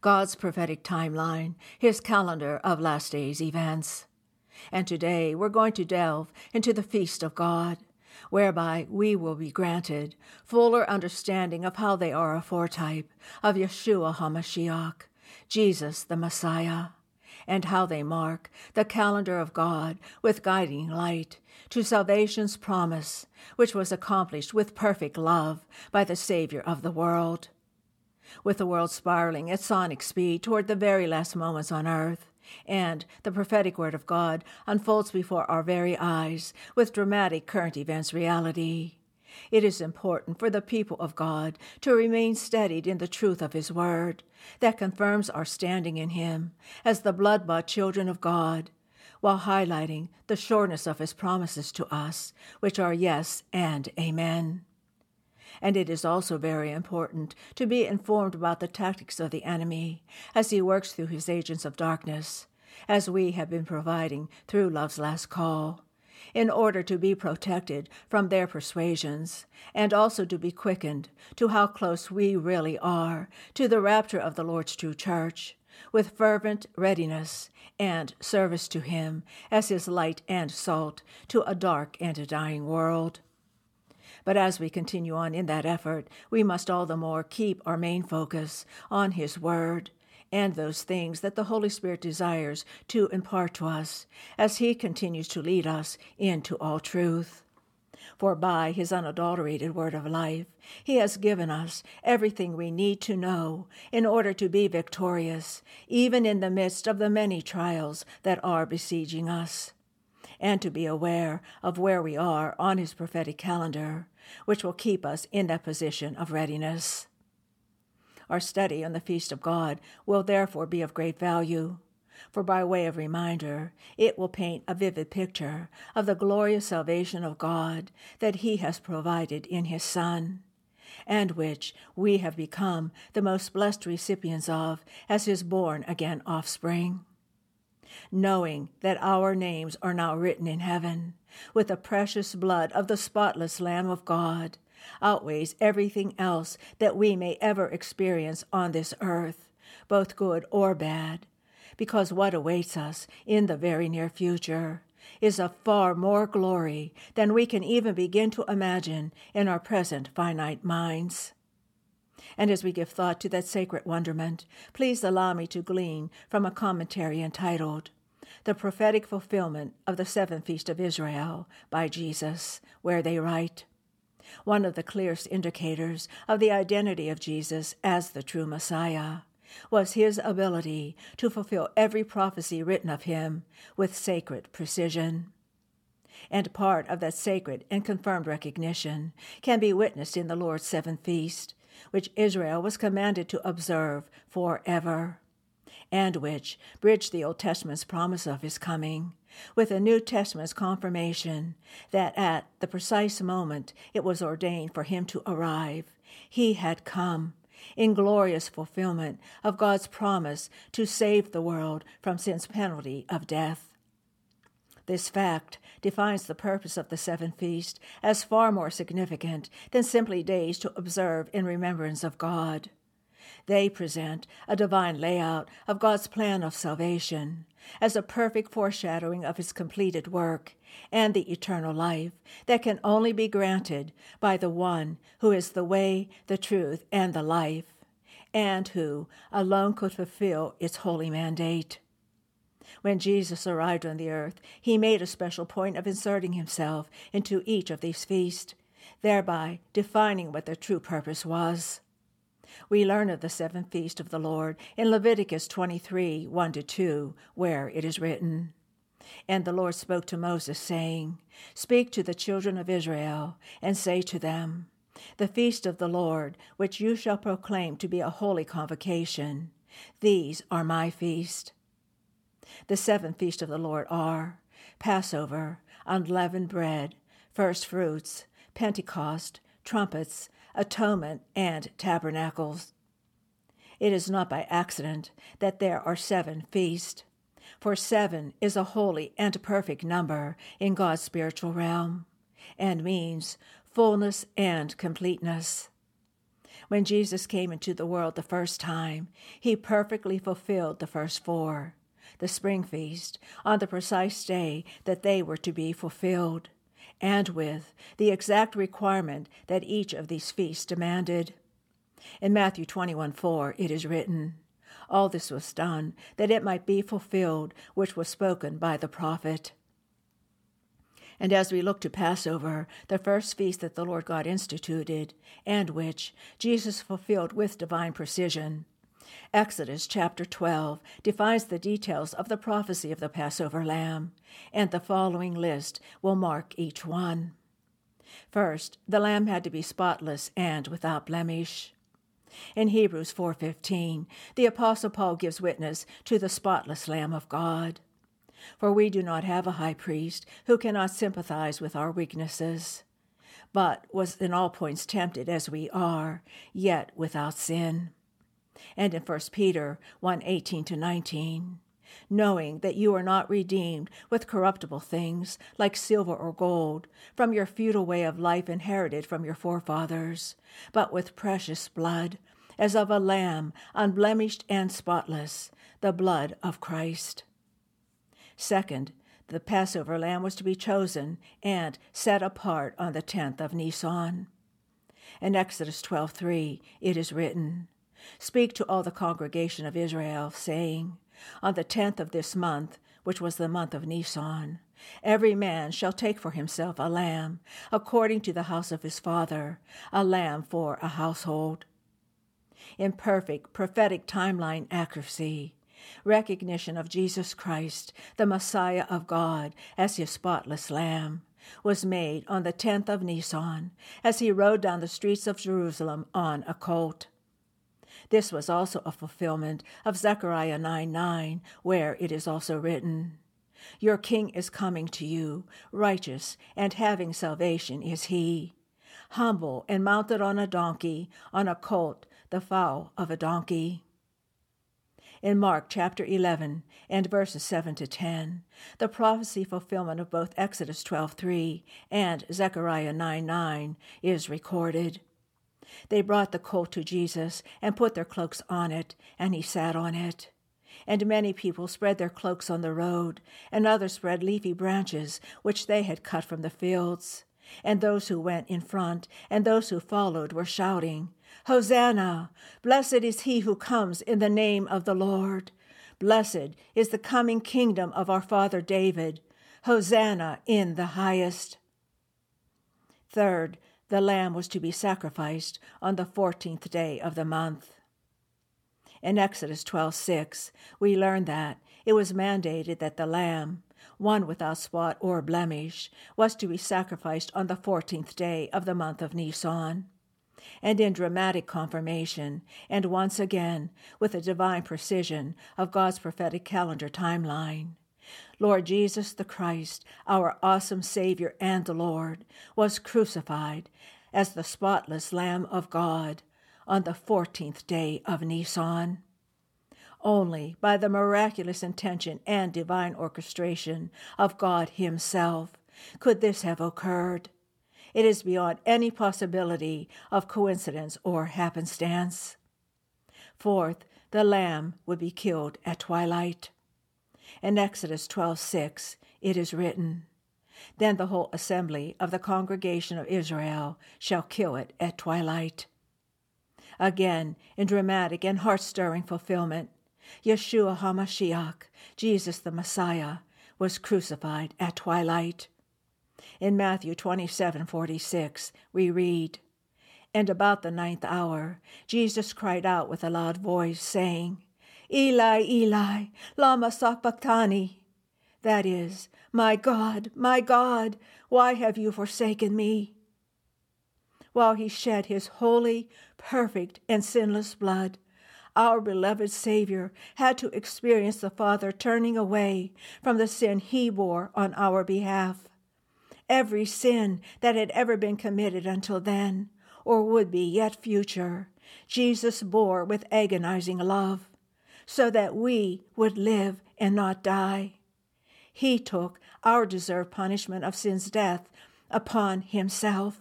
God's prophetic timeline, His calendar of last days events. And today we're going to delve into the feast of God, whereby we will be granted fuller understanding of how they are a foretype of Yeshua HaMashiach, Jesus the Messiah, and how they mark the calendar of God with guiding light to salvation's promise, which was accomplished with perfect love by the Savior of the world. With the world spiraling at sonic speed toward the very last moments on earth, and the prophetic word of God unfolds before our very eyes with dramatic current events reality. It is important for the people of God to remain steadied in the truth of His Word that confirms our standing in Him as the blood bought children of God, while highlighting the sureness of His promises to us, which are yes and amen. And it is also very important to be informed about the tactics of the enemy as he works through his agents of darkness, as we have been providing through Love's Last Call, in order to be protected from their persuasions, and also to be quickened to how close we really are to the rapture of the Lord's true church, with fervent readiness and service to him as his light and salt to a dark and a dying world. But as we continue on in that effort, we must all the more keep our main focus on His Word and those things that the Holy Spirit desires to impart to us as He continues to lead us into all truth. For by His unadulterated Word of life, He has given us everything we need to know in order to be victorious, even in the midst of the many trials that are besieging us and to be aware of where we are on His prophetic calendar, which will keep us in that position of readiness. Our study on the Feast of God will therefore be of great value, for by way of reminder, it will paint a vivid picture of the glorious salvation of God that He has provided in His Son. And which we have become the most blessed recipients of as His born again offspring knowing that our names are now written in heaven with the precious blood of the spotless Lamb of God, outweighs everything else that we may ever experience on this earth, both good or bad, because what awaits us in the very near future is of far more glory than we can even begin to imagine in our present finite minds. And as we give thought to that sacred wonderment, please allow me to glean from a commentary entitled The Prophetic Fulfillment of the Seventh Feast of Israel by Jesus, where they write One of the clearest indicators of the identity of Jesus as the true Messiah was his ability to fulfill every prophecy written of him with sacred precision. And part of that sacred and confirmed recognition can be witnessed in the Lord's seventh feast, which Israel was commanded to observe forever, and which bridged the Old Testament's promise of his coming with the New Testament's confirmation that at the precise moment it was ordained for him to arrive, he had come in glorious fulfillment of God's promise to save the world from sin's penalty of death. This fact defines the purpose of the seven feast as far more significant than simply days to observe in remembrance of God. They present a divine layout of God's plan of salvation as a perfect foreshadowing of his completed work and the eternal life that can only be granted by the one who is the way, the truth, and the life, and who alone could fulfill its holy mandate. When Jesus arrived on the earth, he made a special point of inserting himself into each of these feasts, thereby defining what their true purpose was. We learn of the seventh feast of the Lord in Leviticus 23 1 to 2, where it is written, And the Lord spoke to Moses, saying, Speak to the children of Israel, and say to them, The feast of the Lord, which you shall proclaim to be a holy convocation, These are my feast. The seven feasts of the Lord are Passover, unleavened bread, first fruits, Pentecost, trumpets, atonement, and tabernacles. It is not by accident that there are seven feasts, for seven is a holy and perfect number in God's spiritual realm, and means fullness and completeness. When Jesus came into the world the first time, he perfectly fulfilled the first four, the spring feast, on the precise day that they were to be fulfilled, and with the exact requirement that each of these feasts demanded. In Matthew 21 4, it is written, All this was done that it might be fulfilled which was spoken by the prophet. And as we look to Passover, the first feast that the Lord God instituted, and which Jesus fulfilled with divine precision, Exodus chapter 12 defines the details of the prophecy of the Passover lamb, and the following list will mark each one. First, the lamb had to be spotless and without blemish. In Hebrews 4:15, the apostle Paul gives witness to the spotless lamb of God. For we do not have a high priest who cannot sympathize with our weaknesses, but was in all points tempted as we are, yet without sin. And in 1 Peter 1 18 to 19, knowing that you are not redeemed with corruptible things like silver or gold from your feudal way of life inherited from your forefathers, but with precious blood, as of a lamb, unblemished and spotless, the blood of Christ. Second, the Passover lamb was to be chosen and set apart on the tenth of Nisan. In Exodus 12:3 it is written, Speak to all the congregation of Israel, saying, On the tenth of this month, which was the month of Nisan, every man shall take for himself a lamb, according to the house of his father, a lamb for a household. In perfect prophetic timeline accuracy, recognition of Jesus Christ, the Messiah of God, as his spotless lamb, was made on the tenth of Nisan, as he rode down the streets of Jerusalem on a colt. This was also a fulfillment of Zechariah 9 9, where it is also written, Your king is coming to you, righteous and having salvation is he, humble and mounted on a donkey, on a colt, the foal of a donkey. In Mark chapter 11 and verses 7 to 10, the prophecy fulfillment of both Exodus 12:3 and Zechariah 9:9 is recorded. They brought the colt to Jesus and put their cloaks on it, and he sat on it. And many people spread their cloaks on the road, and others spread leafy branches which they had cut from the fields. And those who went in front and those who followed were shouting, Hosanna! Blessed is he who comes in the name of the Lord. Blessed is the coming kingdom of our father David. Hosanna in the highest. Third, the lamb was to be sacrificed on the fourteenth day of the month. In Exodus 12:6, we learn that it was mandated that the lamb, one without spot or blemish, was to be sacrificed on the fourteenth day of the month of Nisan. And in dramatic confirmation, and once again with the divine precision of God's prophetic calendar timeline, Lord Jesus the Christ, our awesome Savior and the Lord, was crucified as the spotless Lamb of God on the fourteenth day of Nisan. Only by the miraculous intention and divine orchestration of God Himself could this have occurred. It is beyond any possibility of coincidence or happenstance. Fourth, the lamb would be killed at twilight. In Exodus 12:6 it is written, Then the whole assembly of the congregation of Israel shall kill it at twilight. Again, in dramatic and heart-stirring fulfillment, Yeshua HaMashiach, Jesus the Messiah, was crucified at twilight. In Matthew 27:46 we read, And about the ninth hour Jesus cried out with a loud voice, saying, Eli, Eli, lama sabachthani. That is, My God, my God, why have you forsaken me? While he shed his holy, perfect, and sinless blood, our beloved Savior had to experience the Father turning away from the sin he bore on our behalf. Every sin that had ever been committed until then, or would be yet future, Jesus bore with agonizing love, so that we would live and not die. He took our deserved punishment of sin's death upon himself.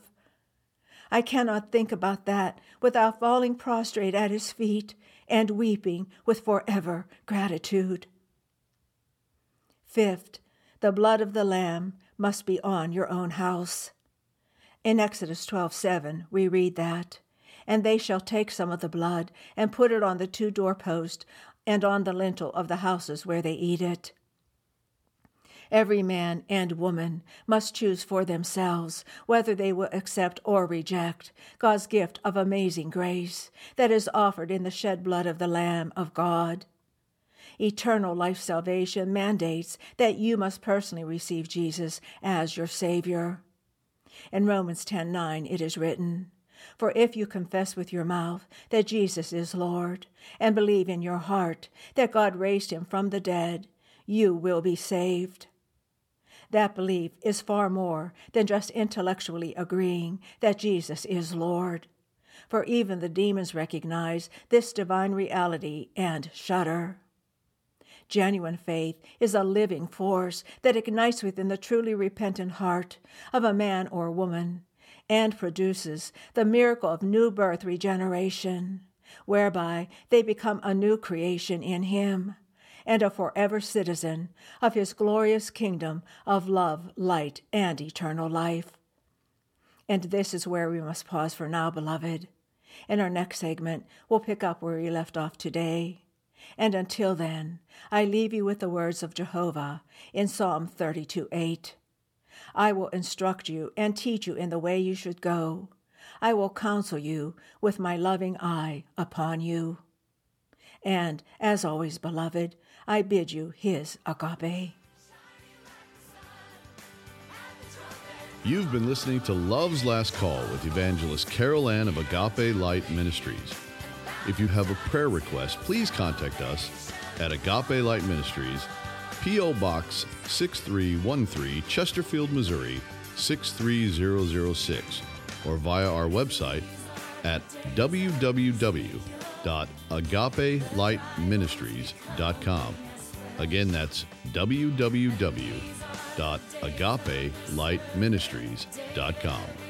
I cannot think about that without falling prostrate at his feet and weeping with forever gratitude. Fifth, the blood of the Lamb must be on your own house. In Exodus 12:7 we read that, and they shall take some of the blood and put it on the two doorposts and on the lintel of the houses where they eat it. Every man and woman must choose for themselves whether they will accept or reject God's gift of amazing grace that is offered in the shed blood of the Lamb of God. Eternal life salvation mandates that you must personally receive Jesus as your Savior. In Romans 10:9 it is written, For if you confess with your mouth that Jesus is Lord, and believe in your heart that God raised him from the dead, you will be saved. That belief is far more than just intellectually agreeing that Jesus is Lord. For even the demons recognize this divine reality and shudder. Genuine faith is a living force that ignites within the truly repentant heart of a man or woman and produces the miracle of new birth regeneration, whereby they become a new creation in Him and a forever citizen of his glorious kingdom of love, light, and eternal life. And this is where we must pause for now, beloved. In our next segment, we'll pick up where we left off today. And until then, I leave you with the words of Jehovah in Psalm 32 8. I will instruct you and teach you in the way you should go. I will counsel you with my loving eye upon you. And, as always, beloved, I bid you his agape. You've been listening to Love's Last Call with evangelist Carol Ann of Agape Light Ministries. If you have a prayer request, please contact us at Agape Light Ministries, P.O. Box 6313, Chesterfield, Missouri 63006, or via our website at www.agapelightministries.com. Again, that's www.agapelightministries.com.